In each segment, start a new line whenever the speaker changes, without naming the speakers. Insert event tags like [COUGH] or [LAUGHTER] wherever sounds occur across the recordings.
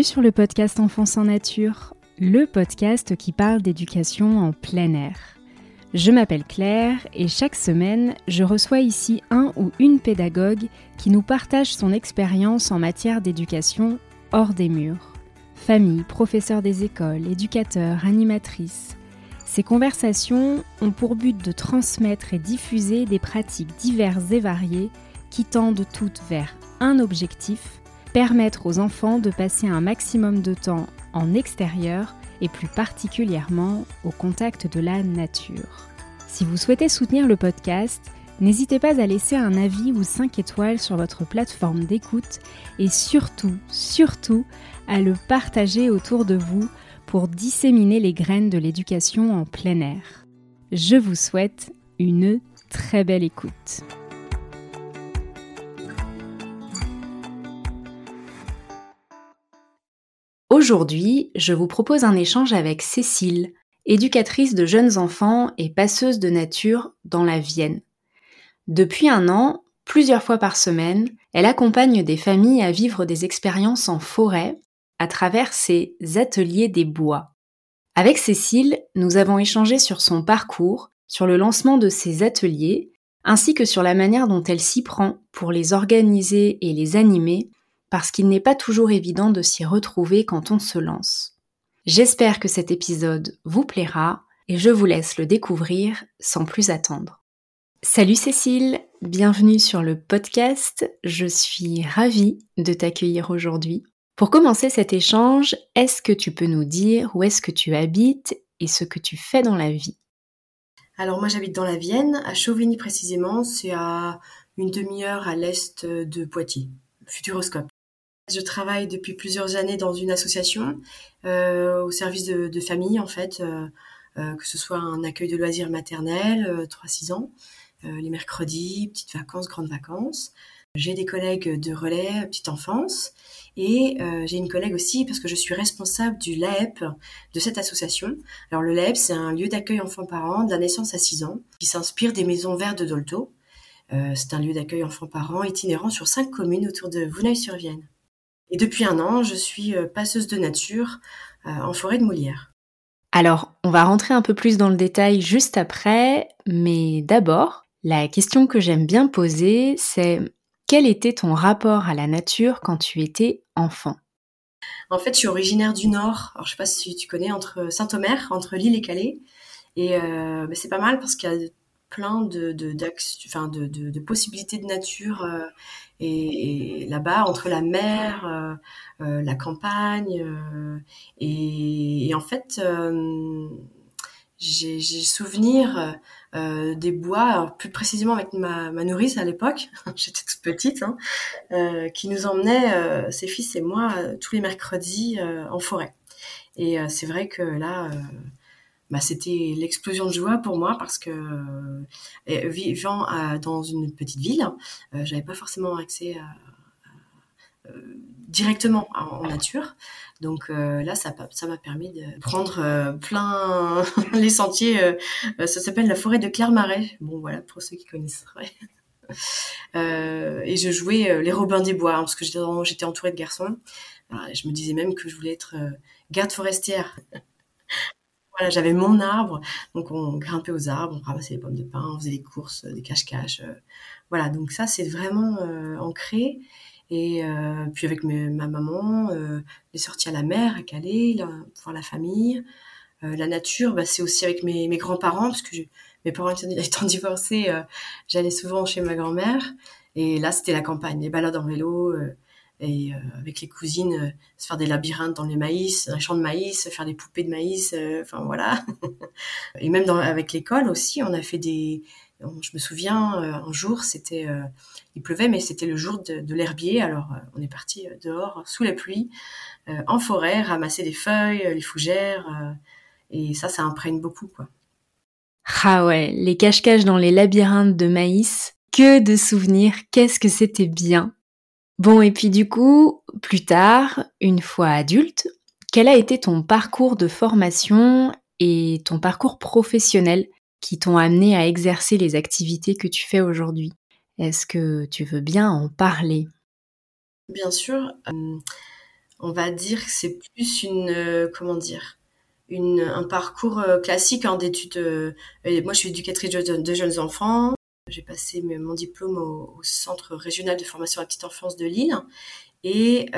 Bienvenue sur le podcast Enfance en Nature, le podcast qui parle d'éducation en plein air. Je m'appelle Claire et chaque semaine, je reçois ici un ou une pédagogue qui nous partage son expérience en matière d'éducation hors des murs. Famille, professeurs des écoles, éducateurs, animatrices. Ces conversations ont pour but de transmettre et diffuser des pratiques diverses et variées qui tendent toutes vers un objectif permettre aux enfants de passer un maximum de temps en extérieur et plus particulièrement au contact de la nature. Si vous souhaitez soutenir le podcast, n'hésitez pas à laisser un avis ou 5 étoiles sur votre plateforme d'écoute et surtout, surtout, à le partager autour de vous pour disséminer les graines de l'éducation en plein air. Je vous souhaite une très belle écoute. Aujourd'hui, je vous propose un échange avec Cécile, éducatrice de jeunes enfants et passeuse de nature dans la Vienne. Depuis un an, plusieurs fois par semaine, elle accompagne des familles à vivre des expériences en forêt à travers ses ateliers des bois. Avec Cécile, nous avons échangé sur son parcours, sur le lancement de ses ateliers, ainsi que sur la manière dont elle s'y prend pour les organiser et les animer parce qu'il n'est pas toujours évident de s'y retrouver quand on se lance. J'espère que cet épisode vous plaira et je vous laisse le découvrir sans plus attendre. Salut Cécile, bienvenue sur le podcast, je suis ravie de t'accueillir aujourd'hui. Pour commencer cet échange, est-ce que tu peux nous dire où est-ce que tu habites et ce que tu fais dans la vie?
Alors moi j'habite dans la Vienne, à Chauvigny précisément, c'est à une demi-heure à l'est de Poitiers, Futuroscope. Je travaille depuis plusieurs années dans une association euh, au service de, de, famille en fait, euh, euh, que ce soit un accueil de loisirs maternels, 3-6 ans, les mercredis, petites vacances, grandes vacances. J'ai des collègues de relais petite enfance et j'ai une collègue aussi parce que je suis responsable du LAEP de cette association. Alors le LAEP, c'est un lieu d'accueil enfants-parents de la naissance à 6 ans qui s'inspire des maisons vertes de Dolto. c'est un lieu d'accueil enfants-parents itinérant sur cinq communes autour de Vouneuil-sur-Vienne. Et depuis un an, je suis euh, passeuse de nature euh, en forêt de Molière.
Alors, on va rentrer un peu plus dans le détail juste après, mais d'abord, la question que j'aime bien poser, c'est quel était ton rapport à la nature quand tu étais enfant?
En fait, je suis originaire du Nord. Alors, je sais pas si tu connais entre Saint-Omer, entre Lille et Calais. Et euh, bah, c'est pas mal parce qu'il y a plein de, de, de, de, possibilités de nature et, là-bas, entre la mer, euh, euh, la campagne, euh, et, en fait, j'ai souvenir des bois, plus précisément avec ma, ma nourrice à l'époque, [LAUGHS] j'étais toute petite, hein, qui nous emmenait, ses fils et moi, tous les mercredis en forêt. Et c'est vrai que là, bah, c'était l'explosion de joie pour moi parce que euh, vivant dans une petite ville, euh, j'avais pas forcément accès à, euh, directement en, nature. Donc là, ça m'a permis de prendre plein [LAUGHS] les sentiers. ça s'appelle la forêt de Clermarais. Bon voilà pour ceux qui connaissent. [LAUGHS] et je jouais les Robins des Bois hein, parce que j'étais entourée de garçons. je me disais même que je voulais être garde forestière j'avais mon arbre, donc on grimpait aux arbres, on ramassait les pommes de pin, on faisait des courses, des cache-cache. Euh, voilà, donc ça c'est vraiment euh, ancré. Et euh, puis avec ma maman, les sorties à la mer, à Calais, là, voir la famille. la nature, bah, c'est aussi avec mes, grands-parents, parce que mes parents étant divorcés, j'allais souvent chez ma grand-mère. Et là, c'était la campagne, les balades en vélo, et euh, avec les cousines euh, se faire des labyrinthes dans les maïs, dans les champs de maïs, faire des poupées de maïs, euh, enfin voilà. [LAUGHS] et même dans, avec l'école aussi, on a fait des. Je me souviens, un jour, c'était, il pleuvait, mais c'était le jour de, de l'herbier. Alors, on est parti dehors sous la pluie, en forêt, ramasser des feuilles, les fougères, et ça, ça imprègne beaucoup, quoi.
Ah ouais, les cache-caches dans les labyrinthes de maïs, que de souvenirs, qu'est-ce que c'était bien. Bon, et puis du coup, plus tard, une fois adulte, quel a été ton parcours de formation et ton parcours professionnel qui t'ont amené à exercer les activités que tu fais aujourd'hui? Est-ce que tu veux bien en parler?
Bien sûr. Euh, on va dire que c'est plus une, comment dire, un parcours classique en d'études. moi, je suis éducatrice de, jeunes enfants. J'ai passé mon diplôme au, Centre régional de formation à petite enfance de Lille et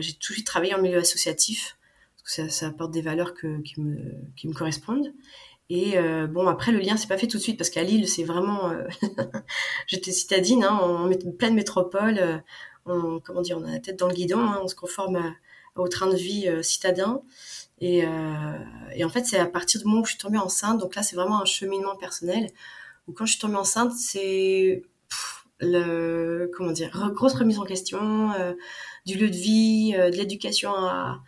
j'ai toujours travaillé en milieu associatif parce que ça, apporte des valeurs qui, me, correspondent. Et euh, bon, après, le lien s'est pas fait tout de suite parce qu'à Lille, c'est vraiment. Euh, [LAUGHS] j'étais citadine, hein, en pleine métropole. Euh, on, comment dire, on a la tête dans le guidon, hein, on se conforme au train de vie citadin. Et, et, en fait, c'est à partir du moment où je suis tombée enceinte, donc là, c'est vraiment un cheminement personnel. Quand je suis tombée enceinte, c'est le comment dire, grosse remise en question du lieu de vie, de l'éducation à,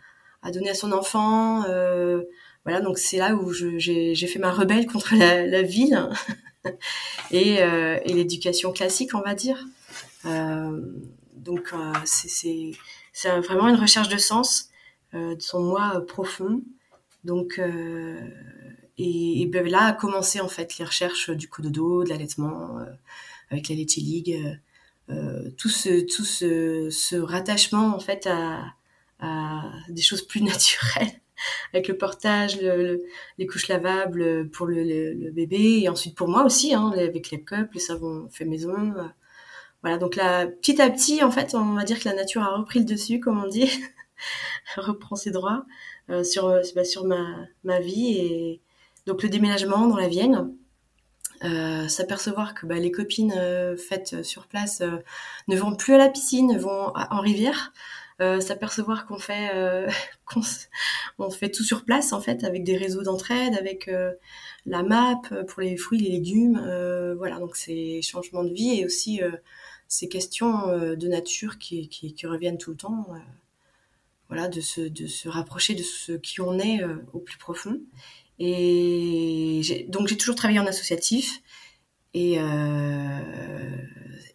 donner à son enfant. Euh, voilà, donc c'est là où j'ai fait ma rebelle contre la, ville [LAUGHS] et, euh, et l'éducation classique, on va dire. Euh, donc euh, c'est vraiment une recherche de sens, de son moi profond. Donc et, et ben là a commencé en fait les recherches du cododo, de l'allaitement avec la Laitier League, tout ce tout ce, ce rattachement en fait à, à des choses plus [LAUGHS] naturelles avec le portage, les couches lavables pour le, bébé et ensuite pour moi aussi, hein, avec les cups, les savons fait maison. Euh. voilà, donc là, petit à petit, en fait, on va dire que la nature a repris le dessus, comme on dit, [LAUGHS] reprend ses droits euh, sur, euh, bah, sur ma, ma vie et donc le déménagement dans la Vienne. s'apercevoir que bah, les copines faites sur place ne vont plus à la piscine, vont en rivière. Euh, s'apercevoir qu'on fait euh, [LAUGHS] on fait tout sur place en fait avec des réseaux d'entraide avec euh, la map pour les fruits les légumes voilà donc c'est changement de vie et aussi ces questions de nature qui, reviennent tout le temps voilà de se de se rapprocher de ce qui on est au plus profond et donc j'ai toujours travaillé en associatif et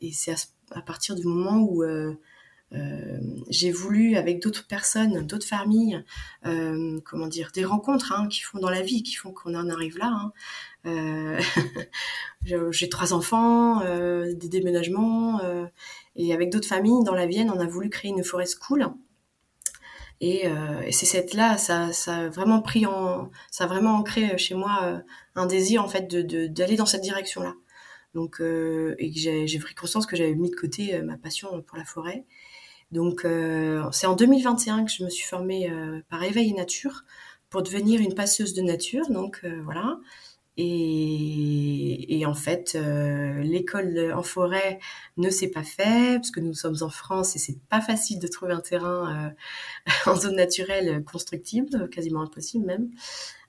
et c'est à, partir du moment où euh, j'ai voulu avec d'autres personnes, d'autres familles, euh, comment dire, des rencontres hein, qui font dans la vie, qui font qu'on en arrive là. Hein. Euh, [LAUGHS] j'ai trois enfants, euh, des déménagements, euh, et avec d'autres familles dans la Vienne, on a voulu créer une forêt school. Et, et c'est cette là, ça, ça a vraiment pris en, ça a vraiment ancré chez moi un désir en fait de d'aller dans cette direction-là. Donc, et j'ai pris conscience que j'avais mis de côté ma passion pour la forêt. Donc euh, c'est en 2021 que je me suis formée euh, par Éveil Nature pour devenir une passeuse de nature. Donc euh, voilà. Et, en fait, l'école en forêt ne s'est pas fait parce que nous sommes en France et c'est pas facile de trouver un terrain [LAUGHS] en zone naturelle constructible, quasiment impossible même.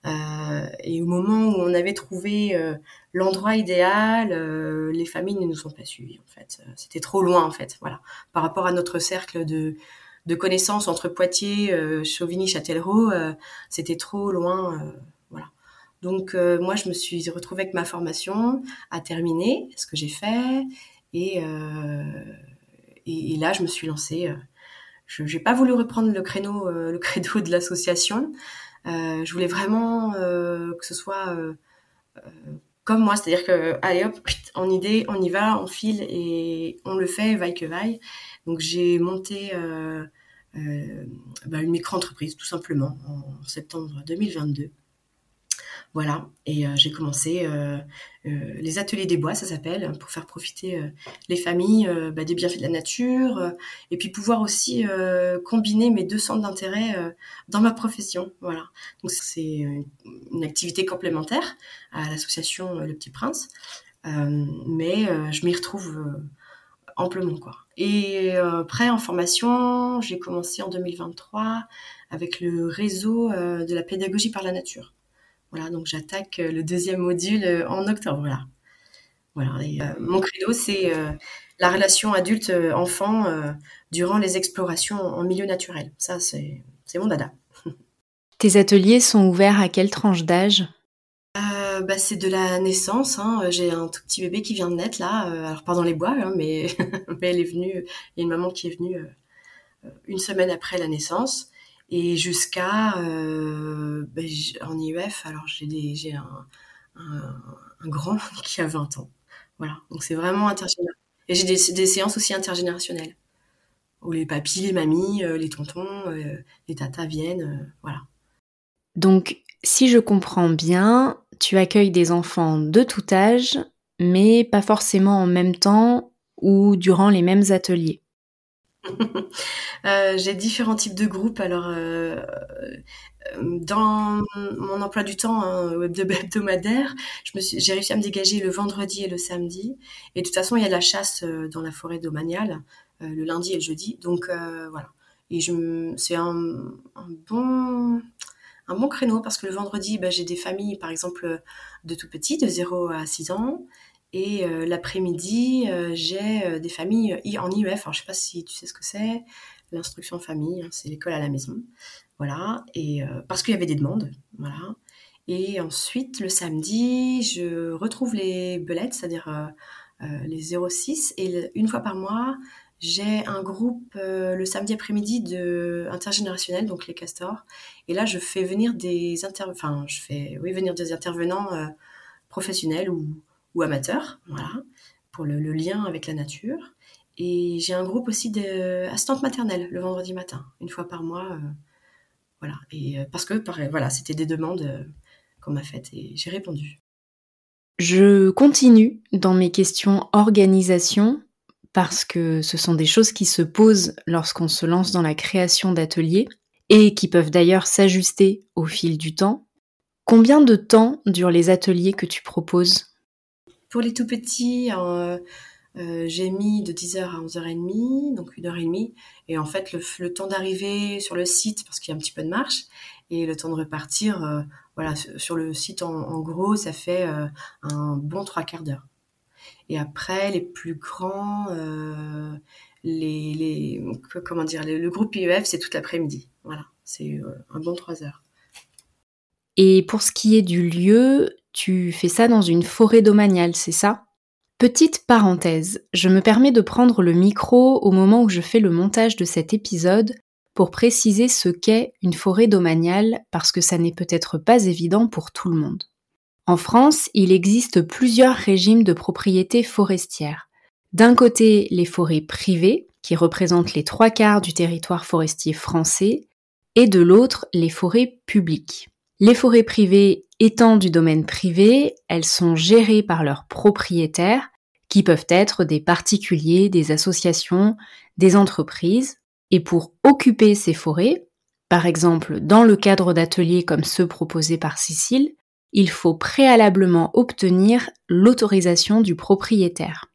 Euh, et au moment où on avait trouvé euh, l'endroit idéal, euh, les familles ne nous ont pas suivis en fait. C'était trop loin en fait, voilà, par rapport à notre cercle de de connaissances entre Poitiers, Chauvigny, Châtellerault, c'était trop loin, Donc moi je me suis retrouvée avec ma formation à terminer, ce que j'ai fait, et, et, et là je me suis lancée. je n'ai pas voulu reprendre le créneau, le [LAUGHS] credo de l'association. Euh, je voulais vraiment euh, que ce soit euh, comme moi, c'est-à-dire que allez hop, en idée, on y va, on file et on le fait, vaille que vaille. Donc j'ai monté euh, euh, bah, une micro-entreprise tout simplement en septembre 2022. Voilà, et euh, j'ai commencé euh, euh, les ateliers des bois, ça s'appelle, pour faire profiter les familles bah, des bienfaits de la nature, et puis pouvoir aussi combiner mes deux centres d'intérêt dans ma profession. Voilà, donc c'est une activité complémentaire à l'association Le Petit Prince, mais je m'y retrouve amplement quoi. Et après en formation, j'ai commencé en 2023 avec le réseau de la pédagogie par la nature. Voilà, donc j'attaque euh, le deuxième module euh, en octobre. Voilà. Voilà. Euh, mon credo, c'est la relation adulte-enfant durant les explorations en milieu naturel. Ça, c'est mon dada. [LAUGHS]
Tes ateliers sont ouverts à quelle tranche d'âge?
Bah, c'est de la naissance. Hein. J'ai un tout petit bébé qui vient de naître là. alors pas dans les bois, hein, mais, [LAUGHS] mais elle est venue. Il y a une maman qui est venue une semaine après la naissance et jusqu'à euh, ben, en IEF alors j'ai un, un, un, grand [LAUGHS] qui a 20 ans voilà donc c'est vraiment intergénérationnel et j'ai des, des séances aussi intergénérationnelles où les papis, les mamies, les tontons, les tatas viennent, voilà.
Donc, si je comprends bien, tu accueilles des enfants de tout âge, mais pas forcément en même temps ou durant les mêmes ateliers. [LAUGHS]
Euh, j'ai différents types de groupes. Alors, euh, dans mon emploi du temps hein, [LAUGHS] hebdomadaire, j'ai réussi à me dégager le vendredi et le samedi. Et de toute façon, il y a de la chasse euh, dans la forêt domaniale le lundi et le jeudi. Donc voilà. Et c'est un, bon un bon créneau parce que le vendredi, bah, j'ai des familles, par exemple, de tout petits, de 0 à 6 ans. Et euh, l'après-midi, euh, j'ai euh, des familles en IEF. Alors, je sais pas si tu sais ce que c'est. L'instruction famille, hein, c'est l'école à la maison. Voilà. Et parce qu'il y avait des demandes. Voilà. Et ensuite, le samedi, je retrouve les belettes, c'est-à-dire les 06. Et une fois par mois, j'ai un groupe le samedi après-midi de intergénérationnel, donc les castors. Et là, je fais venir des inter... je fais oui venir des intervenants professionnels ou ou amateurs, voilà, pour le, lien avec la nature. Et j'ai un groupe aussi d'assistantes maternelles le vendredi matin, une fois par mois. Euh, voilà. Et euh, parce que, voilà, c'était des demandes euh, qu'on m'a faites et j'ai répondu.
Je continue dans mes questions organisation parce que ce sont des choses qui se posent lorsqu'on se lance dans la création d'ateliers et qui peuvent d'ailleurs s'ajuster au fil du temps. Combien de temps durent les ateliers que tu proposes?
Pour les tout petits, euh, euh, j'ai mis de 10h à 11h30, donc une heure et demie. Et en fait, le, temps d'arriver sur le site, parce qu'il y a un petit peu de marche, et le temps de repartir, euh, voilà, sur le site en, gros, ça fait un bon trois quarts d'heure. Et après, les plus grands, les, les, comment dire, le groupe IEF, c'est toute l'après-midi. Voilà, c'est un bon trois heures.
Et pour ce qui est du lieu, tu fais ça dans une forêt domaniale, c'est ça? Petite parenthèse, je me permets de prendre le micro au moment où je fais le montage de cet épisode pour préciser ce qu'est une forêt domaniale parce que ça n'est peut-être pas évident pour tout le monde. En France, il existe plusieurs régimes de propriété forestière. D'un côté, les forêts privées, qui représentent les trois quarts du territoire forestier français, et de l'autre, les forêts publiques. Les forêts privées étant du domaine privé, elles sont gérées par leurs propriétaires, qui peuvent être des particuliers, des associations, des entreprises. Et pour occuper ces forêts, par exemple dans le cadre d'ateliers comme ceux proposés par Cécile, il faut préalablement obtenir l'autorisation du propriétaire.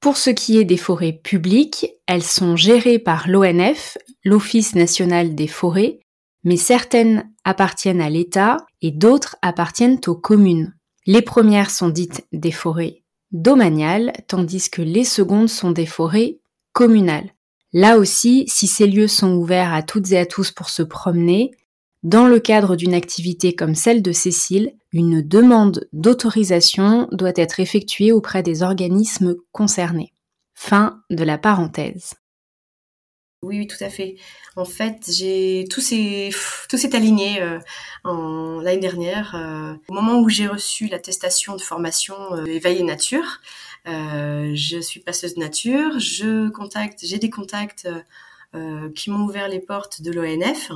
Pour ce qui est des forêts publiques, elles sont gérées par l'ONF, l'Office national des forêts, mais certaines appartiennent à l'État et d'autres appartiennent aux communes. Les premières sont dites des forêts domaniales, tandis que les secondes sont des forêts communales. Là aussi, si ces lieux sont ouverts à toutes et à tous pour se promener, dans le cadre d'une activité comme celle de Cécile, une demande d'autorisation doit être effectuée auprès des organismes concernés. Fin de la parenthèse.
Oui, oui, tout à fait. En fait, j'ai tout s'est tout s'est aligné euh, l'année dernière euh, au moment où j'ai reçu l'attestation de formation euh, éveil nature. je suis passeuse nature, je contacte, j'ai des contacts qui m'ont ouvert les portes de l'ONF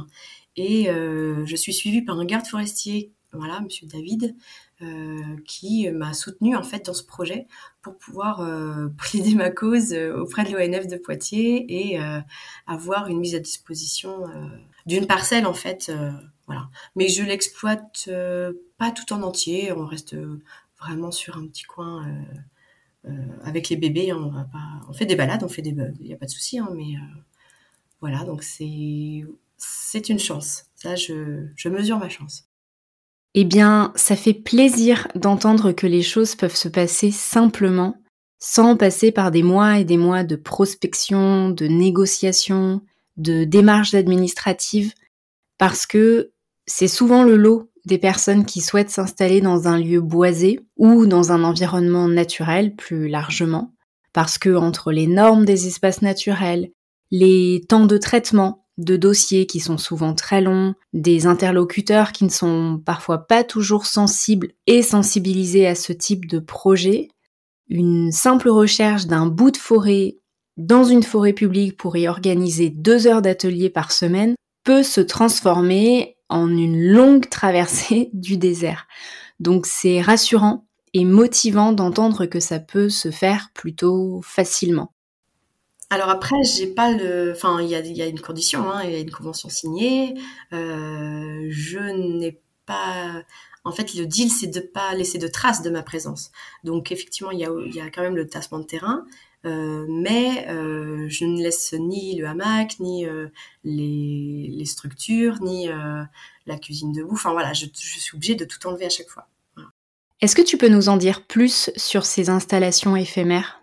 et je suis suivie par un garde forestier, voilà, Monsieur David, qui m'a soutenue en fait dans ce projet pour pouvoir euh, [LAUGHS] plaider ma cause euh, auprès de l'ONF de Poitiers et avoir une mise à disposition d'une parcelle en fait voilà. Mais je l'exploite pas tout en entier. On reste vraiment sur un petit coin avec les bébés hein, on va pas on fait des balades on fait des il y a pas de souci hein, mais voilà. Donc c'est c'est une chance. Ça je je mesure ma chance
eh bien, ça fait plaisir d'entendre que les choses peuvent se passer simplement, sans passer par des mois et des mois de prospection, de négociation, de démarches administratives, parce que c'est souvent le lot des personnes qui souhaitent s'installer dans un lieu boisé ou dans un environnement naturel plus largement, parce que entre les normes des espaces naturels, les temps de traitement, de dossiers qui sont souvent très longs, des interlocuteurs qui ne sont parfois pas toujours sensibles et sensibilisés à ce type de projet, une simple recherche d'un bout de forêt dans une forêt publique pour y organiser deux heures d'atelier par semaine peut se transformer en une longue [LAUGHS] traversée du désert. Donc c'est rassurant et motivant d'entendre que ça peut se faire plutôt facilement.
Alors après, j'ai pas le, enfin il y a, y a, une condition, hein, il y a une convention signée. Euh, je n'ai pas, en fait, le deal c'est de pas laisser de traces de ma présence. Donc effectivement, il y a, il y a quand même le tassement de terrain, euh, mais euh, je ne laisse ni le hamac, ni euh, les, les, structures, ni euh, la cuisine debout. Enfin voilà, je, je, suis obligée de tout enlever à chaque fois.
Est-ce que tu peux nous en dire plus sur ces installations éphémères?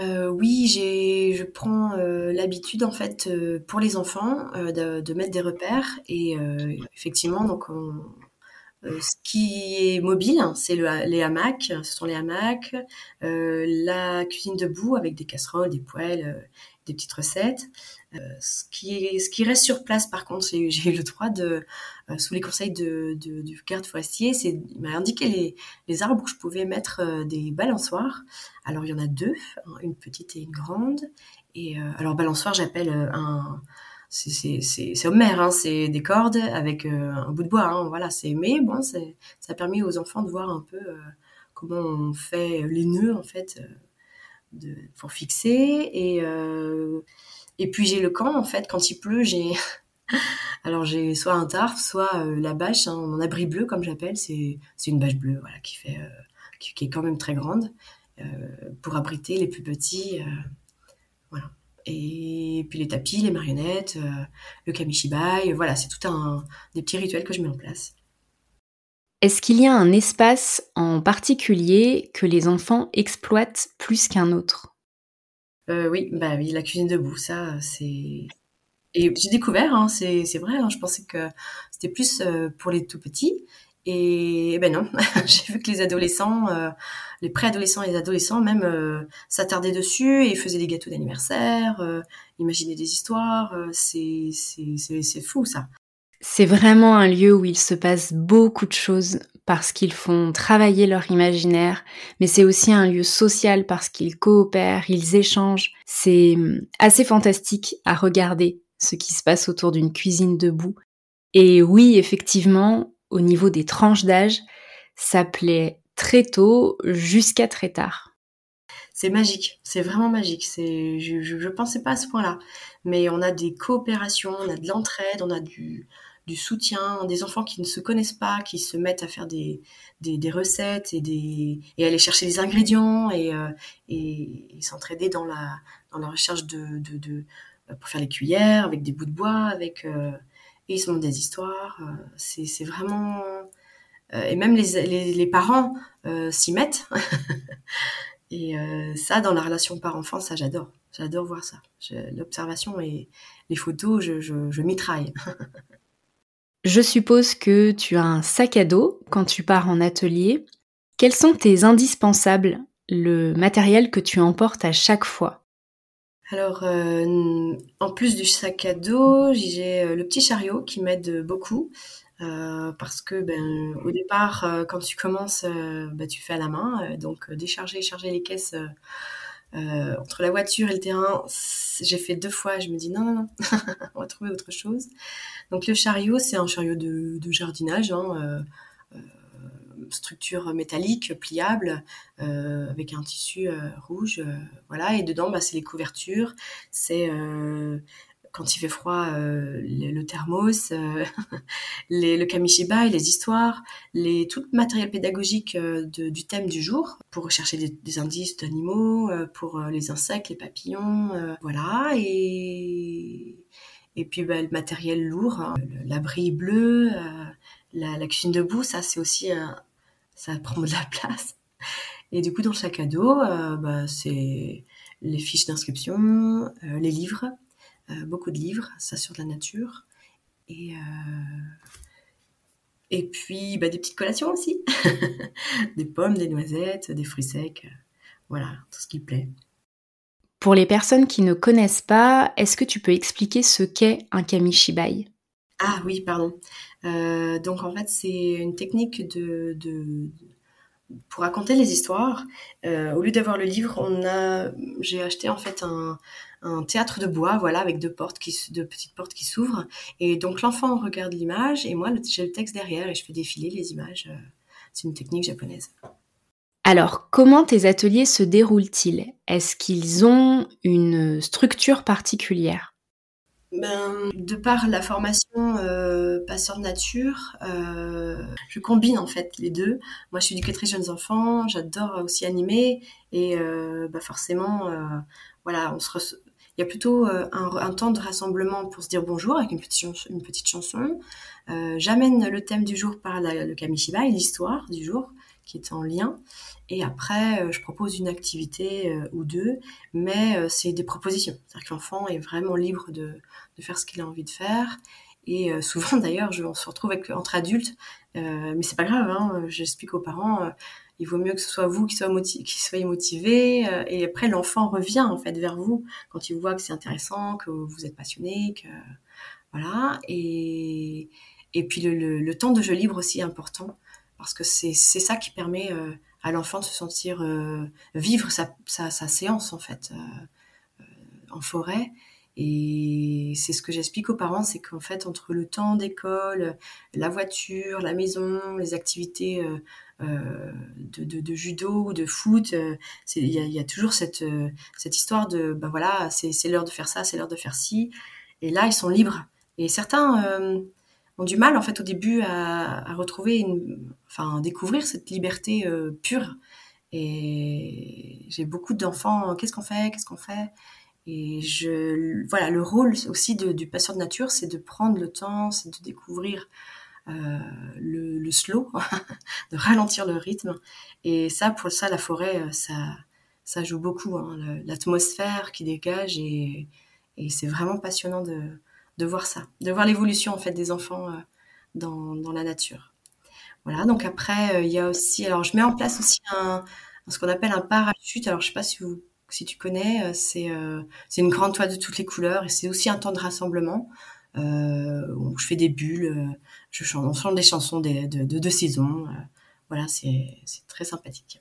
Euh, oui, j'ai, je prends euh, l'habitude en fait euh, pour les enfants de, de, mettre des repères et effectivement donc on, ce qui est mobile, c'est le, les hamacs, ce sont les hamacs, la cuisine debout avec des casseroles, des poêles, des petites recettes. Euh, ce, qui reste sur place, par contre, [LAUGHS] j'ai eu le droit de, euh, sous les conseils du garde forestier, c'est, il m'a indiqué les, arbres où je pouvais mettre euh, des balançoires. Alors, il y en a deux, une petite et une grande. Et alors, balançoire, j'appelle un c'est homère, hein, c'est des cordes avec euh, un bout de bois, hein, voilà. C'est mais bon, ça a permis aux enfants de voir un peu euh, comment on fait les nœuds en fait euh, de, pour fixer. Et puis j'ai le camp en fait. Quand il pleut, j'ai [LAUGHS] alors j'ai soit un tarp, soit la bâche, hein, mon abri bleu comme j'appelle, c'est une bâche bleue, qui fait qui, qui, est quand même très grande pour abriter les plus petits, voilà et puis les tapis, les marionnettes, euh, le kamishibai, voilà, c'est tout un des petits rituels que je mets en place.
Est-ce qu'il y a un espace en particulier que les enfants exploitent plus qu'un autre?
Euh, Oui, bah oui, la cuisine debout, ça, c'est et j'ai découvert, hein, c'est vrai, hein, je pensais que c'était plus euh, pour les tout petits. Et, ben non, [LAUGHS] j'ai vu que les adolescents, euh, les préadolescents et les adolescents même euh, s'attardaient dessus et faisaient des gâteaux d'anniversaire, euh, imaginaient des histoires. Euh, c'est c'est fou ça.
C'est vraiment un lieu où il se passe beaucoup de choses parce qu'ils font travailler leur imaginaire, mais c'est aussi un lieu social parce qu'ils coopèrent, ils échangent. C'est hum, assez fantastique à regarder ce qui se passe autour d'une cuisine debout. Et oui, effectivement, au niveau des tranches d'âge, ça plaît très tôt jusqu'à très tard.
C'est magique, c'est vraiment magique. C'est, je, je, pensais pas à ce point-là, mais on a des coopérations, on a de l'entraide, on a du, soutien, des enfants qui ne se connaissent pas, qui se mettent à faire des, recettes et, aller chercher des ingrédients et, euh, s'entraider dans la, recherche de, pour faire les cuillères avec des bouts de bois, avec euh, ils se des histoires. Euh, c'est vraiment euh, et même les parents euh, s'y mettent. [LAUGHS] et ça, dans la relation parent-enfant, ça j'adore. J'adore voir ça. L'observation et les photos, je, je, je mitraille. [LAUGHS]
je suppose que tu as un sac à dos quand tu pars en atelier. Quels sont tes indispensables, le matériel que tu emportes à chaque fois?
Alors, euh, en plus du sac à dos, j'ai euh, le petit chariot qui m'aide beaucoup. Euh, parce que ben, au départ, quand tu commences, ben, tu fais à la main. donc, décharger et charger les caisses entre la voiture et le terrain, j'ai fait deux fois. Je me dis non, non, non, [LAUGHS] on va trouver autre chose. Donc, le chariot, c'est un chariot de, de jardinage. Hein, structure métallique pliable euh, avec un tissu euh, rouge, euh, voilà. Et dedans, bah, c'est les couvertures, c'est quand il fait froid, le, thermos, [LAUGHS] les, le kamishiba et les histoires, les, tout le matériel pédagogique du thème du jour pour rechercher des, des indices d'animaux, pour les insectes, les papillons, voilà. Et, et puis bah, le matériel lourd, hein, l'abri bleu, la, la, cuisine debout, ça c'est aussi un, ça prend de la place. Et du coup, dans le sac à dos, bah, c'est les fiches d'inscription, euh, les livres, euh, beaucoup de livres, ça sur la nature. Et, euh, puis, bah, des petites collations aussi. [LAUGHS] des pommes, des noisettes, des fruits secs. voilà, tout ce qui plaît.
Pour les personnes qui ne connaissent pas, est-ce que tu peux expliquer ce qu'est un kamishibai?
Ah oui, pardon. Euh, donc en fait, c'est une technique de, pour raconter les histoires, au lieu d'avoir le livre, j'ai acheté en fait un, théâtre de bois, voilà, avec deux deux petites portes qui s'ouvrent. Et donc l'enfant regarde l'image et moi j'ai le texte derrière et je fais défiler les images. C'est une technique japonaise.
Alors, comment tes ateliers se déroulent-ils? Est-ce qu'ils ont une structure particulière?
Ben, de par la formation euh, passeur nature, euh, je combine en fait les deux. Moi, je suis éducatrice jeunes enfants, j'adore aussi animer et euh, bah forcément, voilà, on se il y a plutôt un, temps de rassemblement pour se dire bonjour avec une petite, chanson. Une petite chanson. J'amène le thème du jour par le kamishiba et l'histoire du jour qui est en lien. Et après, euh, je propose une activité euh, ou deux, mais euh, c'est des propositions. C'est-à-dire que l'enfant est vraiment libre de, de faire ce qu'il a envie de faire. Et souvent, [LAUGHS] d'ailleurs, on se retrouve avec, entre adultes, mais c'est pas grave. Hein, J'explique aux parents, il vaut mieux que ce soit vous qui, soit qui soyez motivés. et après, l'enfant revient en fait vers vous quand il voit que c'est intéressant, que vous êtes passionné, que voilà. Et et puis le, le, le temps de jeu libre aussi est important parce que c'est ça qui permet à l'enfant de se sentir euh, vivre sa, sa, séance en fait euh, euh, en forêt. Et c'est ce que j'explique aux parents, c'est qu'en fait entre le temps d'école, la voiture, la maison, les activités euh, de, de, judo ou de foot, il y a, toujours cette, cette histoire de ben voilà, c'est l'heure de faire ça, c'est l'heure de faire ci. Et là, ils sont libres. Et certains ont du mal en fait au début à, à retrouver, une, enfin découvrir cette liberté euh, pure. Et j'ai beaucoup d'enfants. Qu'est-ce qu'on fait Qu'est-ce qu'on fait? Et je, voilà, le rôle aussi du passeur de nature, c'est de prendre le temps, c'est de découvrir euh, le, slow, [LAUGHS] de ralentir le rythme. Et ça, pour ça, la forêt, euh, ça, ça joue beaucoup. Hein, L'atmosphère qui dégage et c'est vraiment passionnant de, de voir ça, de voir l'évolution en fait des enfants euh, dans, dans, la nature. Voilà, donc après euh, il y a aussi, alors je mets en place aussi ce qu'on appelle un parachute. Alors je sais pas si tu connais, euh, c'est c'est une grande toile de toutes les couleurs et c'est aussi un temps de rassemblement où je fais des bulles, je chante, on chante des chansons de, de, de, saison. voilà, c'est très sympathique.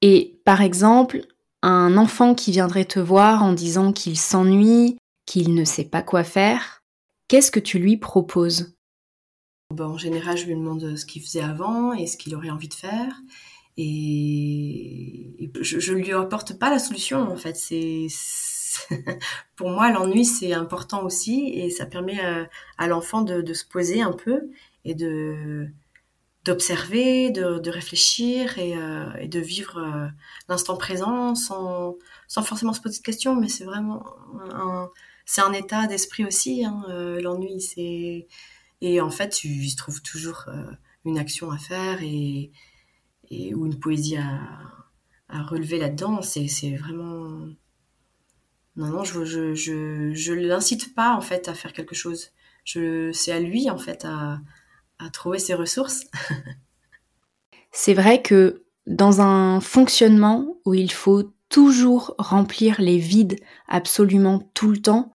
Et par exemple, un enfant qui viendrait te voir en disant qu'il s'ennuie, qu'il ne sait pas quoi faire, qu'est-ce que tu lui proposes?
Ben, En général, je lui demande ce qu'il faisait avant et ce qu'il aurait envie de faire. Et je, ne lui apporte pas la solution, en fait. C'est [LAUGHS] pour moi l'ennui c'est important aussi et ça permet à, l'enfant de, se poser un peu et de d'observer, de, réfléchir euh, et, de vivre euh, l'instant présent sans, sans forcément se poser de questions, mais c'est vraiment un, c'est un état d'esprit aussi. Hein, euh, L'ennui, c'est et en fait, il se trouve toujours euh, une action à faire et, ou une poésie à, relever là-dedans. C'est, vraiment non, non, je je je, je l'incite pas en fait à faire quelque chose. C'est à lui en fait à, à trouver ses ressources. [LAUGHS]
c'est vrai que dans un fonctionnement où il faut toujours remplir les vides absolument tout le temps,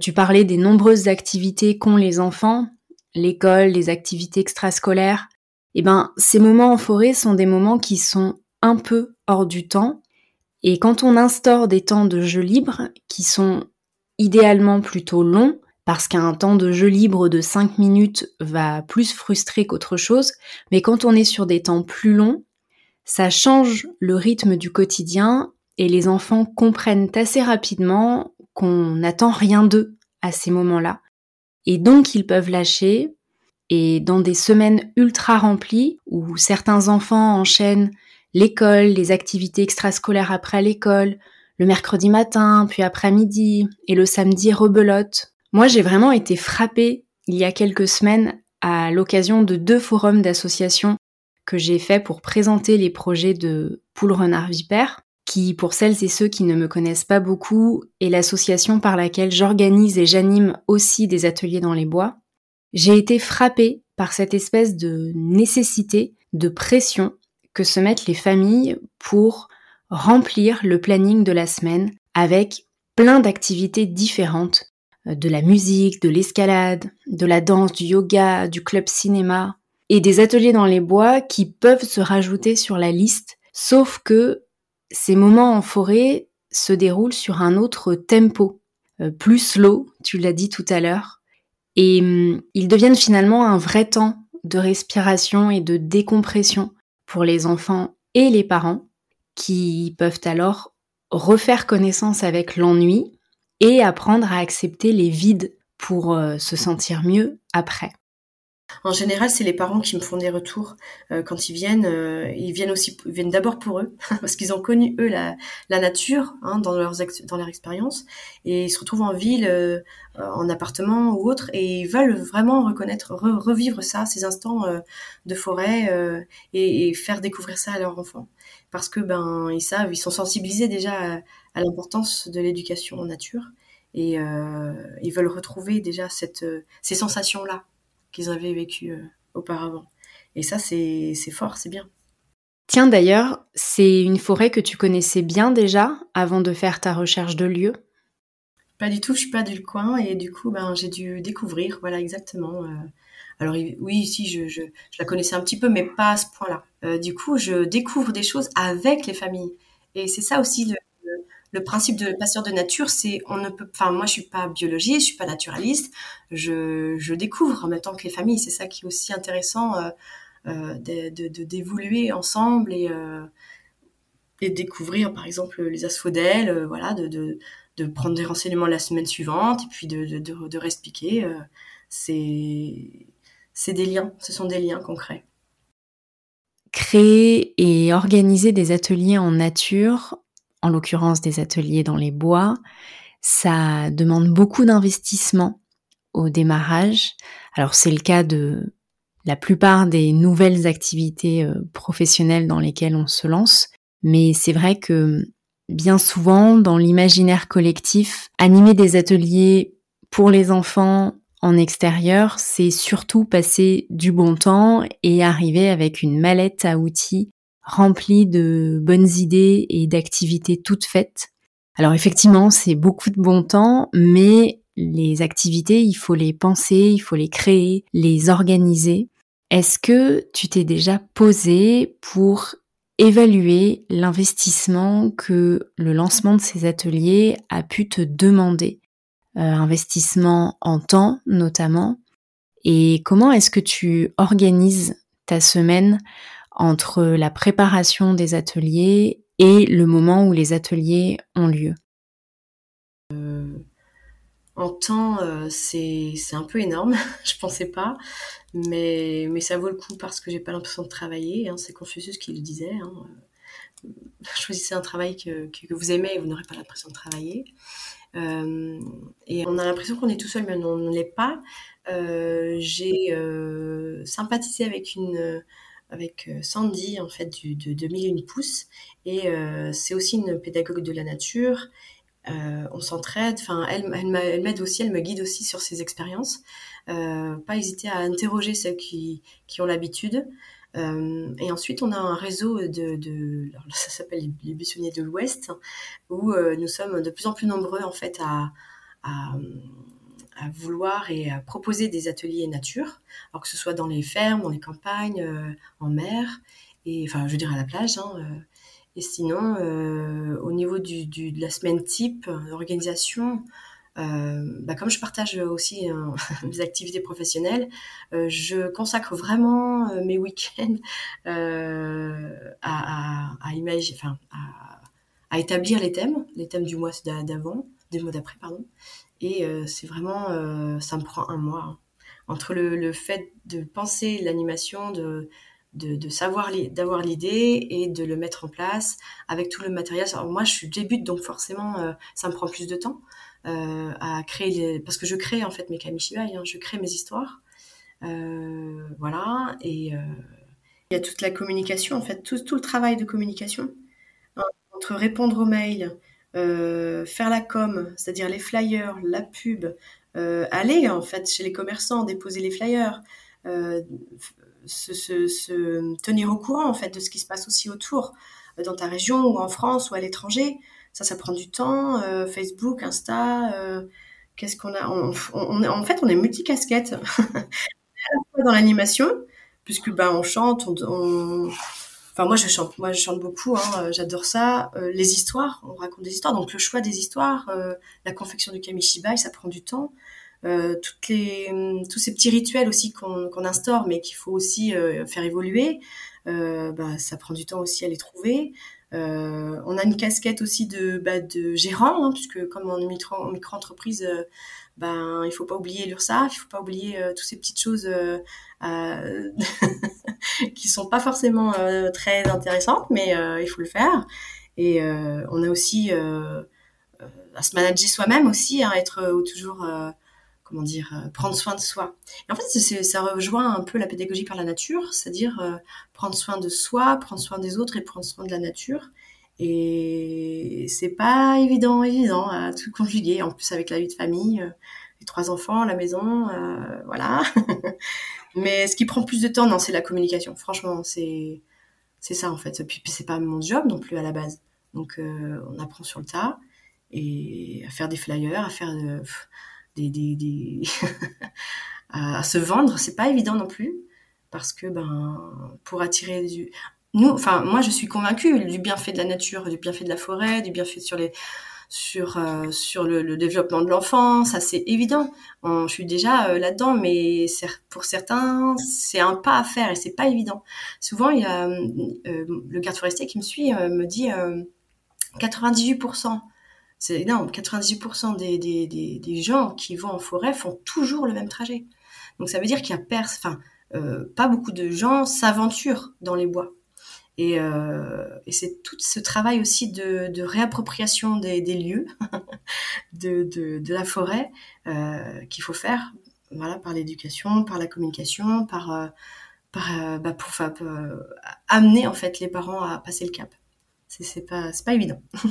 tu parlais des nombreuses activités qu'ont les enfants, l'école, les activités extrascolaires. Eh ben, ces moments en forêt sont des moments qui sont un peu hors du temps. Et quand on instaure des temps de jeu libre, qui sont idéalement plutôt longs, parce qu'un temps de jeu libre de 5 minutes va plus frustrer qu'autre chose, mais quand on est sur des temps plus longs, ça change le rythme du quotidien et les enfants comprennent assez rapidement qu'on n'attend rien d'eux à ces moments-là. Et donc ils peuvent lâcher. Et dans des semaines ultra remplies, où certains enfants enchaînent l'école, les activités extrascolaires après l'école, le mercredi matin, puis après-midi, et le samedi rebelote. Moi, j'ai vraiment été frappée il y a quelques semaines à l'occasion de deux forums d'associations que j'ai fait pour présenter les projets de Poule Renard Vipère qui, pour celles et ceux qui ne me connaissent pas beaucoup, est l'association par laquelle j'organise et j'anime aussi des ateliers dans les bois, j'ai été frappée par cette espèce de nécessité, de pression que se mettent les familles pour remplir le planning de la semaine avec plein d'activités différentes, euh, de la musique, de l'escalade, de la danse, du yoga, du club cinéma. et des ateliers dans les bois qui peuvent se rajouter sur la liste, sauf que ces moments en forêt se déroulent sur un autre tempo, euh, plus slow, tu l'as dit tout à l'heure, et hum, ils deviennent finalement un vrai temps de respiration et de décompression pour les enfants et les parents, qui peuvent alors refaire connaissance avec l'ennui et apprendre à accepter les vides pour euh, se sentir mieux après.
En général, c'est les parents qui me font des retours euh, quand ils viennent. Euh, ils viennent aussi, ils viennent d'abord pour eux [LAUGHS] parce qu'ils ont connu eux la, la nature hein, dans leurs dans leur expérience et ils se retrouvent en ville, euh, en appartement ou autre et ils veulent vraiment reconnaître, revivre ça, ces instants de forêt et, et, faire découvrir ça à leurs enfants parce que ben ils savent, ils sont sensibilisés déjà à, à l'importance de l'éducation en nature et ils veulent retrouver déjà cette ces sensations là qu'ils avaient vécu euh, auparavant. Et ça, c'est fort, c'est bien.
Tiens, d'ailleurs, c'est une forêt que tu connaissais bien déjà avant de faire ta recherche de lieu?
Pas du tout, je suis pas du coin et du coup, ben, j'ai dû découvrir, voilà, exactement. Euh. Alors oui, si, je, je, la connaissais un petit peu, mais pas à ce point-là. Euh, du coup, je découvre des choses avec les familles. Et c'est ça aussi le, le principe de passeur de nature, c'est on ne peut, enfin moi je suis pas biologiste, je suis pas naturaliste, je, découvre en même temps que les familles. C'est ça qui est aussi intéressant euh, euh de d'évoluer ensemble et euh, et découvrir par exemple les asphodèles, euh, voilà, de, prendre des renseignements la semaine suivante et puis de de. Euh, c'est c'est des liens, ce sont des liens concrets.
Créer et organiser des ateliers en nature, en l'occurrence des ateliers dans les bois, ça demande beaucoup d'investissement au démarrage. Alors c'est le cas de la plupart des nouvelles activités euh, professionnelles dans lesquelles on se lance, mais c'est vrai que bien souvent dans l'imaginaire collectif, animer des ateliers pour les enfants en extérieur, c'est surtout passer du bon temps et arriver avec une mallette à outils rempli de bonnes idées et d'activités toutes faites. Alors effectivement, c'est beaucoup de bon temps, mais les activités, il faut les penser, il faut les créer, les organiser. Est-ce que tu t'es déjà posé pour évaluer l'investissement que le lancement de ces ateliers a pu te demander? Euh, Investissement en temps notamment. Et comment est-ce que tu organises ta semaine entre la préparation des ateliers et le moment où les ateliers ont lieu
euh, En temps, euh, c'est un peu énorme, [LAUGHS] je pensais pas, mais, mais ça vaut le coup parce que j'ai pas l'impression de travailler. Hein, c'est Confucius qui le disait. Hein. [LAUGHS] Choisissez un travail que, que, vous aimez et vous n'aurez pas l'impression de travailler. Euh, et on a l'impression qu'on est tout seul, mais on ne l'est pas. Euh, j'ai euh, sympathisé avec une avec euh, Sandy en fait du, de 2001 pouces et euh, c'est aussi une pédagogue de la nature. Euh, on s'entraide. Enfin, elle, elle m'aide aussi, elle me guide aussi sur ses expériences. Euh, pas hésiter à interroger ceux qui, qui ont l'habitude. Et ensuite, on a un réseau de, de ça s'appelle les buissonniers de l'Ouest, où euh, nous sommes de plus en plus nombreux en fait à, à vouloir et à proposer des ateliers nature, alors que ce soit dans les fermes, dans les campagnes, euh, en mer, et enfin, je veux dire à la plage. Hein, euh. et sinon, euh, au niveau de la semaine type, d'organisation, bah, comme je partage aussi [LAUGHS] mes activités professionnelles, je consacre vraiment mes week-ends à, imaginer, à, à, établir les thèmes, les thèmes du mois d'avant, du mois d'après, pardon, et euh, c'est vraiment, euh, ça me prend un mois. Hein. Entre le, fait de penser l'animation, de, savoir, d'avoir l'idée et de le mettre en place avec tout le matériel. Moi, je suis débute, donc forcément, euh, ça me prend plus de temps à créer, parce que je crée en fait mes kamishibai, hein, je crée mes histoires. Voilà, et il y a toute la communication, en fait, tout, tout le travail de communication entre répondre aux mails, euh, faire la com, c'est-à-dire les flyers, la pub, euh, aller en fait chez les commerçants, déposer les flyers, euh, se, tenir au courant en fait de ce qui se passe aussi autour dans ta région ou en France ou à l'étranger. Ça, ça prend du temps. Facebook, Insta, qu'est-ce qu'on a En fait, on est multicasquette. [LAUGHS] à la fois dans l'animation, puisque ben on chante, on, enfin moi je chante, moi je chante beaucoup, hein, j'adore ça. les histoires, on raconte des histoires, donc le choix des histoires, la confection du kamishibai, ça prend du temps. toutes les, tous ces petits rituels aussi qu'on instaure, mais qu'il faut aussi faire évoluer, bah, ça prend du temps aussi à les trouver. Euh, on a une casquette aussi de, bah, de gérant, hein, puisque comme en micro-entreprise, euh, ben, il faut pas oublier l'URSSAF, il faut pas oublier euh, toutes ces petites choses euh, [LAUGHS] qui sont pas forcément très intéressantes, mais il faut le faire. Et on a aussi à se manager soi-même aussi, hein, être toujours comment dire, euh, prendre soin de soi. Et en fait, ça rejoint un peu la pédagogie par la nature, c'est-à-dire euh, prendre soin de soi, prendre soin des autres et prendre soin de la nature. Et c'est pas évident, évident à tout conjuguer. En plus, avec la vie de famille, euh, les trois enfants, la maison, voilà. [LAUGHS] Mais ce qui prend plus de temps, non, c'est la communication. Franchement, c'est c'est ça en fait. Puis, c'est pas mon job non plus à la base. Donc on apprend sur le tas et à faire des flyers, à faire de, des, des, des [LAUGHS] à, se vendre, c'est pas évident non plus parce que ben pour attirer du nous enfin moi je suis convaincue du bienfait de la nature, du bienfait de la forêt, du bienfait sur les sur euh, sur le, le, développement de l'enfant, ça c'est évident. je suis déjà euh, là-dedans, mais pour certains c'est un pas à faire et c'est pas évident. Souvent il y a euh, le garde forestier qui me suit me dit 98% c'est énorme. 98% des, des, des, gens qui vont en forêt font toujours le même trajet. Donc ça veut dire qu'il y a enfin, euh, pas beaucoup de gens s'aventurent dans les bois. Et, euh, et c'est tout ce travail aussi de, réappropriation des, lieux, [LAUGHS] de, de, la forêt, euh, qu'il faut faire, voilà, par l'éducation, par la communication, par, euh, bah, pour, amener en fait les parents à passer le cap. C'est pas, c'est pas évident. [LAUGHS]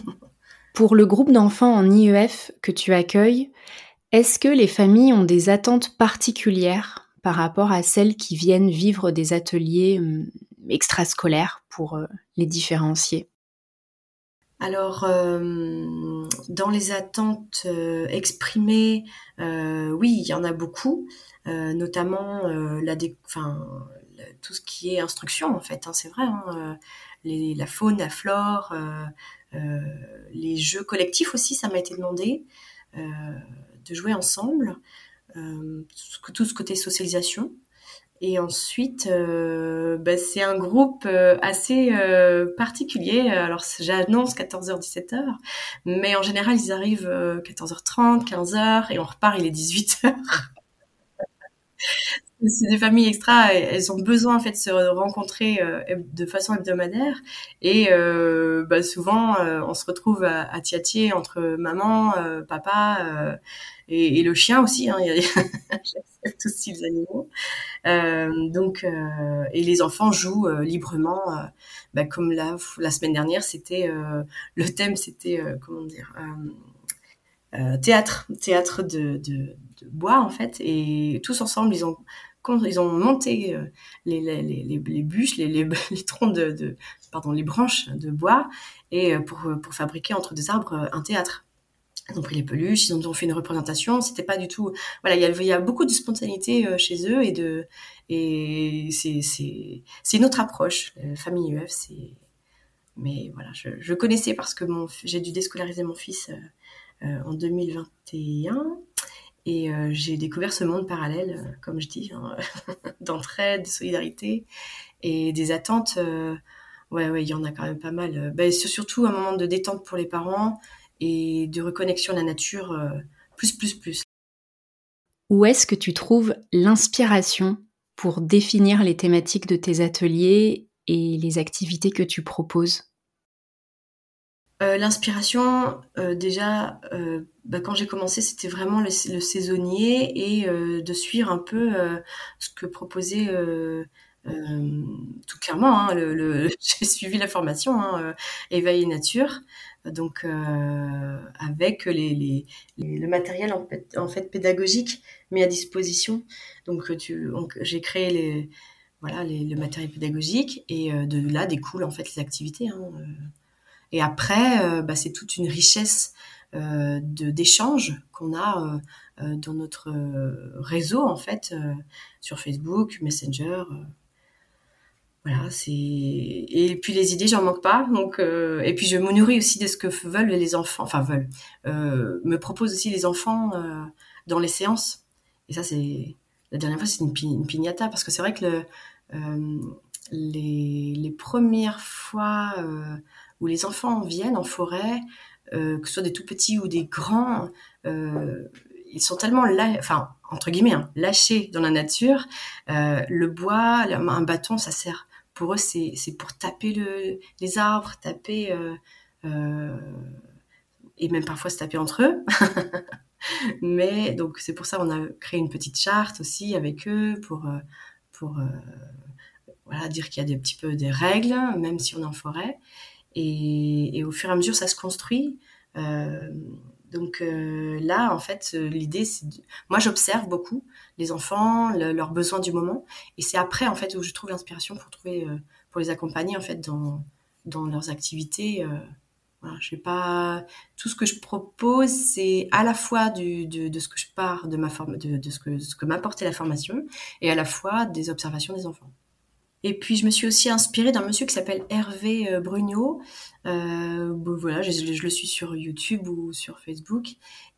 Pour le groupe d'enfants en IEF que tu accueilles, est-ce que les familles ont des attentes particulières par rapport à celles qui viennent vivre des ateliers hum, extrascolaires pour euh, les différencier
alors, euh, dans les attentes euh, exprimées, oui, il y en a beaucoup, notamment la, tout ce qui est instruction, en fait, hein, c'est vrai, hein, la faune, la flore, les jeux collectifs aussi, ça m'a été demandé de jouer ensemble. Tout ce côté socialisation. Et ensuite, euh, bah, c'est un groupe assez euh, particulier. Alors, j'annonce 14h-17h, mais en général, ils arrivent 14h30, 15h, et on repart, il est 18h [LAUGHS] c'est des familles extra, elles ont besoin en fait de se rencontrer euh, de façon hebdomadaire et euh, bah, souvent euh, on se retrouve à, à tiatier entre maman, papa et, le chien aussi. Hein, j'accepte aussi les animaux. donc et les enfants jouent librement, bah, comme la, semaine dernière c'était le thème c'était comment dire théâtre, théâtre de, bois en fait, et tous ensemble ils ont ils ont monté euh, les, bûches, les, [LAUGHS] troncs de, pardon, les branches de bois et euh, pour, pour fabriquer entre deux arbres euh, un théâtre. Ils ont pris les peluches, ils ont fait une représentation. C'était pas du tout. Voilà, il y a, beaucoup de spontanéité chez eux et de et c'est une autre approche. famille UF, c'est. Mais voilà, je, je connaissais parce que j'ai dû déscolariser mon fils en 2021 et euh, j'ai découvert ce monde parallèle, euh, comme je dis, hein, [LAUGHS] d'entraide, de solidarité et des attentes. Euh, ouais, ouais, il y en a quand même pas mal. Ben, surtout un moment de détente pour les parents et de reconnexion à la nature, plus, plus, plus.
Où est-ce que tu trouves l'inspiration pour définir les thématiques de tes ateliers et les activités que tu proposes?
Euh, l'inspiration, euh, déjà, euh, bah, quand j'ai commencé, c'était vraiment le, saisonnier et de suivre un peu ce que proposait tout clairement. Hein, le, [LAUGHS] j'ai suivi la formation hein, Éveil et Nature, donc avec les, les, le matériel en fait, pédagogique mis à disposition. Donc, j'ai créé les voilà le matériel pédagogique et de là découlent en fait les activités. Hein, et après, euh, bah, c'est toute une richesse euh, d'échanges qu'on a euh, dans notre réseau, en fait, sur Facebook, Messenger. Voilà, c'est et puis les idées, j'en manque pas. Donc euh, et puis je me nourris aussi de ce que veulent les enfants, enfin veulent, euh, me proposent aussi les enfants euh, dans les séances. Et ça, c'est la dernière fois, c'est une, piñata parce que c'est vrai que le, les, les, premières fois où les enfants viennent en forêt, que ce soit des tout petits ou des grands, ils sont tellement hein, lâchés dans la nature. le bois, un bâton, ça sert pour eux, c'est pour taper le, les arbres, taper euh, euh, et même parfois se taper entre eux. [LAUGHS] Mais donc c'est pour ça qu'on a créé une petite charte aussi avec eux pour euh, pour voilà dire qu'il y a des petits peu des règles, même si on est en forêt. Et, et au fur et à mesure, ça se construit. Donc euh, là, en fait, euh, l'idée, c'est, moi, j'observe beaucoup les enfants, leurs besoins du moment, et c'est après, en fait, où je trouve l'inspiration pour trouver, euh, pour les accompagner, en fait, dans dans leurs activités. voilà, je sais pas tout ce que je propose, c'est à la fois du, de, de, ce que je pars de ma forme, de, de ce que ce que m'apportait la formation, et à la fois des observations des enfants. Et puis je me suis aussi inspirée d'un monsieur qui s'appelle Hervé euh, Brugnot. Euh, voilà, je, le suis sur YouTube ou sur Facebook.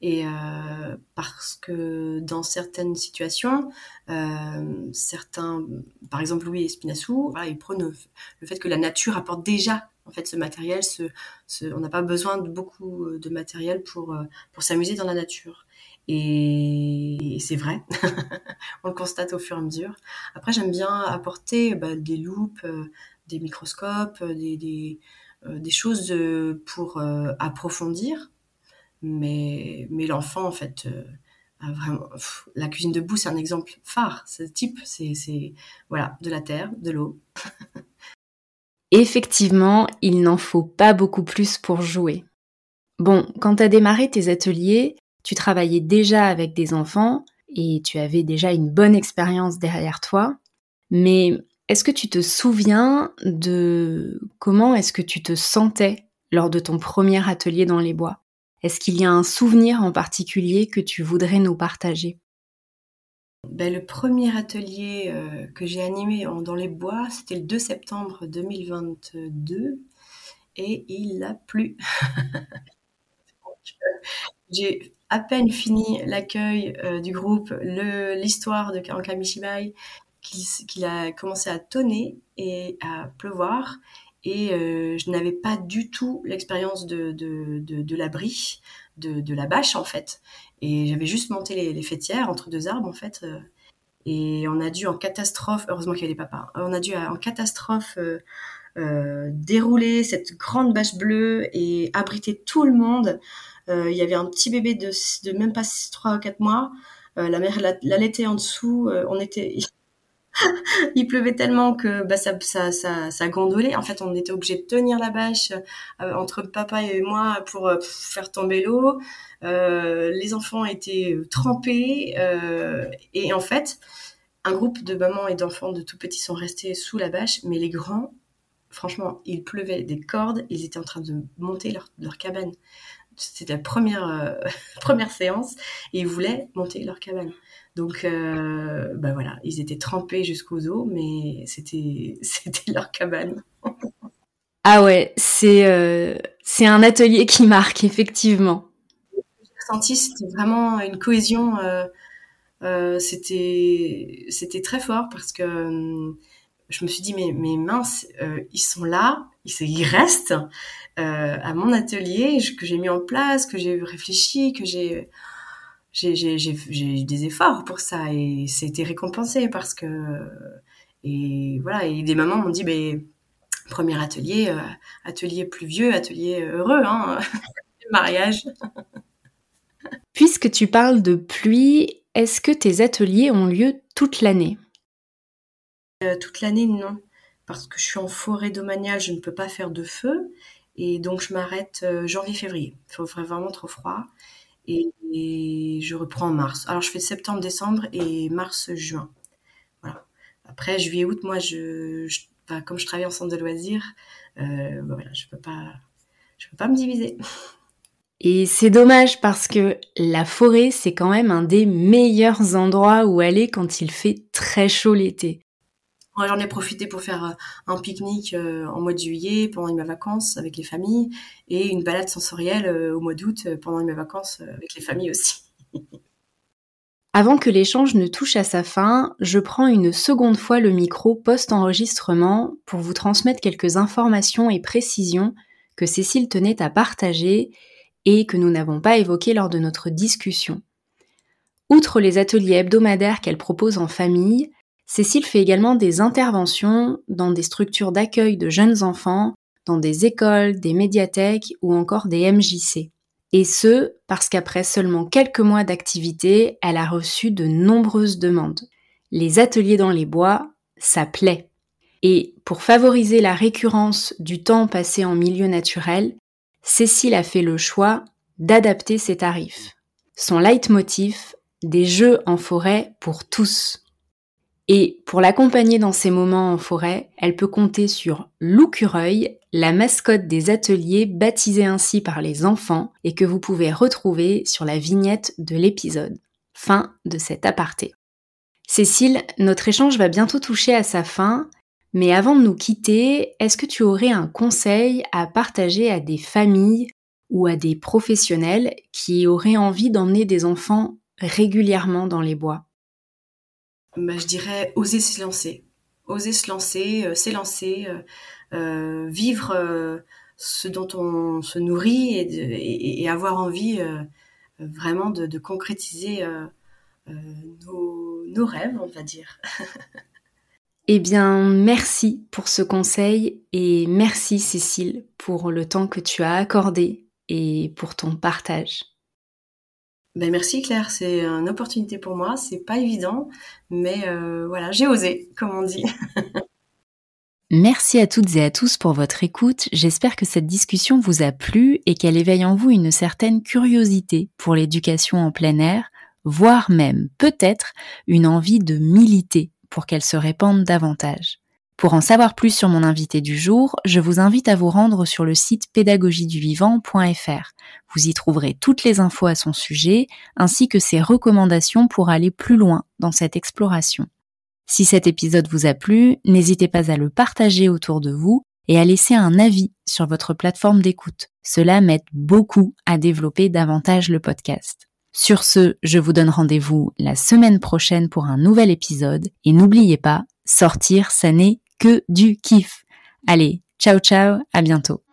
Et euh, parce que dans certaines situations, certains, par exemple Louis Espinassou, voilà, il prône le fait que la nature apporte déjà en fait ce matériel. On n'a pas besoin de beaucoup de matériel pour pour s'amuser dans la nature. Et c'est vrai, [LAUGHS] on le constate au fur et à mesure. Après, j'aime bien apporter bah, des loupes, euh, des microscopes, euh, euh, des choses pour approfondir. Mais, mais l'enfant, en fait, a vraiment, la cuisine debout, c'est un exemple phare. Ce type, c'est voilà, de la terre, de l'eau. [LAUGHS]
Effectivement, il n'en faut pas beaucoup plus pour jouer. Bon, quand tu as démarré tes ateliers, tu travaillais déjà avec des enfants et tu avais déjà une bonne expérience derrière toi. Mais est-ce que tu te souviens de comment est-ce que tu te sentais lors de ton premier atelier dans les bois? Est-ce qu'il y a un souvenir en particulier que tu voudrais nous partager?
Ben, le premier atelier euh, que j'ai animé dans les bois, c'était le 2 septembre 2022 et il a plu. [LAUGHS] j'ai à peine fini l'accueil euh, du groupe, l'histoire de Karanka Mishibai, qu'il a commencé à tonner et à pleuvoir. Et euh, je n'avais pas du tout l'expérience de, l'abri, de, la bâche en fait. Et j'avais juste monté les, les, fêtières entre deux arbres en fait. Euh, et on a dû en catastrophe, heureusement qu'il y avait les papas, on a dû en catastrophe dérouler cette grande bâche bleue et abriter tout le monde. Euh, il y avait un petit bébé de, de même pas 3 ou 4 mois. Euh, la mère l'allaitait en dessous. Euh, on était... [LAUGHS] il pleuvait tellement que bah, ça, ça, ça, gondolait. En fait, on était obligé de tenir la bâche entre papa et moi pour faire tomber l'eau. les enfants étaient trempés. et en fait, un groupe de mamans et d'enfants de tout petits sont restés sous la bâche, mais les grands, franchement, il pleuvait des cordes. Ils étaient en train de monter leur, leur cabane c'était la première euh, [LAUGHS] première séance et ils voulaient monter leur cabane. Donc euh, bah voilà, ils étaient trempés jusqu'aux os, mais c'était [LAUGHS] leur cabane.
ah ouais, c'est euh, c'est un atelier qui marque effectivement.
J'ai ressenti c'était vraiment une cohésion. c'était c'était très fort parce que je me suis dit mais mais mince, ils sont là, ils restent euh, à mon atelier que j'ai mis en place, que j'ai réfléchi, que j'ai j'ai eu des efforts pour ça et c'était récompensé parce que et voilà et des mamans m'ont dit premier atelier euh, atelier pluvieux atelier heureux hein [LAUGHS] mariage.
Puisque tu parles de pluie est-ce que tes ateliers ont lieu toute l'année?
euh, toute l'année non parce que je suis en forêt domaniale je ne peux pas faire de feu et donc, je m'arrête euh, janvier-février. Il faut vraiment trop froid. Et, je reprends en mars. Alors, je fais septembre-décembre et mars-juin. Voilà. Après, juillet-août, moi, je, comme je travaille en centre de loisirs, euh, bah, voilà, je peux pas, peux pas me diviser.
Et c'est dommage parce que la forêt, c'est quand même un des meilleurs endroits où aller quand il fait très chaud l'été.
J'en ai profité pour faire euh, un pique-nique euh, en mois de juillet pendant mes vacances avec les familles et une balade sensorielle au mois d'août pendant mes vacances avec les familles aussi. [LAUGHS]
Avant que l'échange ne touche à sa fin, je prends une seconde fois le micro post-enregistrement pour vous transmettre quelques informations et précisions que Cécile tenait à partager et que nous n'avons pas évoquées lors de notre discussion. Outre les ateliers hebdomadaires qu'elle propose en famille, Cécile fait également des interventions dans des structures d'accueil de jeunes enfants, dans des écoles, des médiathèques ou encore des MJC. Et ce, parce qu'après seulement quelques mois d'activité, elle a reçu de nombreuses demandes. Les ateliers dans les bois, ça plaît. Et pour favoriser la récurrence du temps passé en milieu naturel, Cécile a fait le choix d'adapter ses tarifs. Son leitmotiv, des jeux en forêt pour tous. Et pour l'accompagner dans ces moments en forêt, elle peut compter sur Loucureuil, la mascotte des ateliers baptisée ainsi par les enfants et que vous pouvez retrouver sur la vignette de l'épisode. Fin de cet aparté. Cécile, notre échange va bientôt toucher à sa fin, mais avant de nous quitter, est-ce que tu aurais un conseil à partager à des familles ou à des professionnels qui auraient envie d'emmener des enfants régulièrement dans les bois?
Bah, je dirais oser se lancer, oser se lancer, euh, s'élancer, euh, euh, vivre ce dont on se nourrit et, avoir envie vraiment de, concrétiser nos, nos, rêves, on va dire. [LAUGHS]
eh bien, merci pour ce conseil et merci Cécile pour le temps que tu as accordé et pour ton partage.
Ben merci Claire, c'est une opportunité pour moi, c'est pas évident, mais euh, voilà, j'ai osé, comme on dit. [LAUGHS]
Merci à toutes et à tous pour votre écoute. J'espère que cette discussion vous a plu et qu'elle éveille en vous une certaine curiosité pour l'éducation en plein air, voire même peut-être une envie de militer pour qu'elle se répande davantage. Pour en savoir plus sur mon invité du jour, je vous invite à vous rendre sur le site pédagogieduvivant.fr. Vous y trouverez toutes les infos à son sujet, ainsi que ses recommandations pour aller plus loin dans cette exploration. Si cet épisode vous a plu, n'hésitez pas à le partager autour de vous et à laisser un avis sur votre plateforme d'écoute. Cela m'aide beaucoup à développer davantage le podcast. Sur ce, je vous donne rendez-vous la semaine prochaine pour un nouvel épisode et n'oubliez pas, sortir, ça que du kiff. Allez, ciao ciao, à bientôt.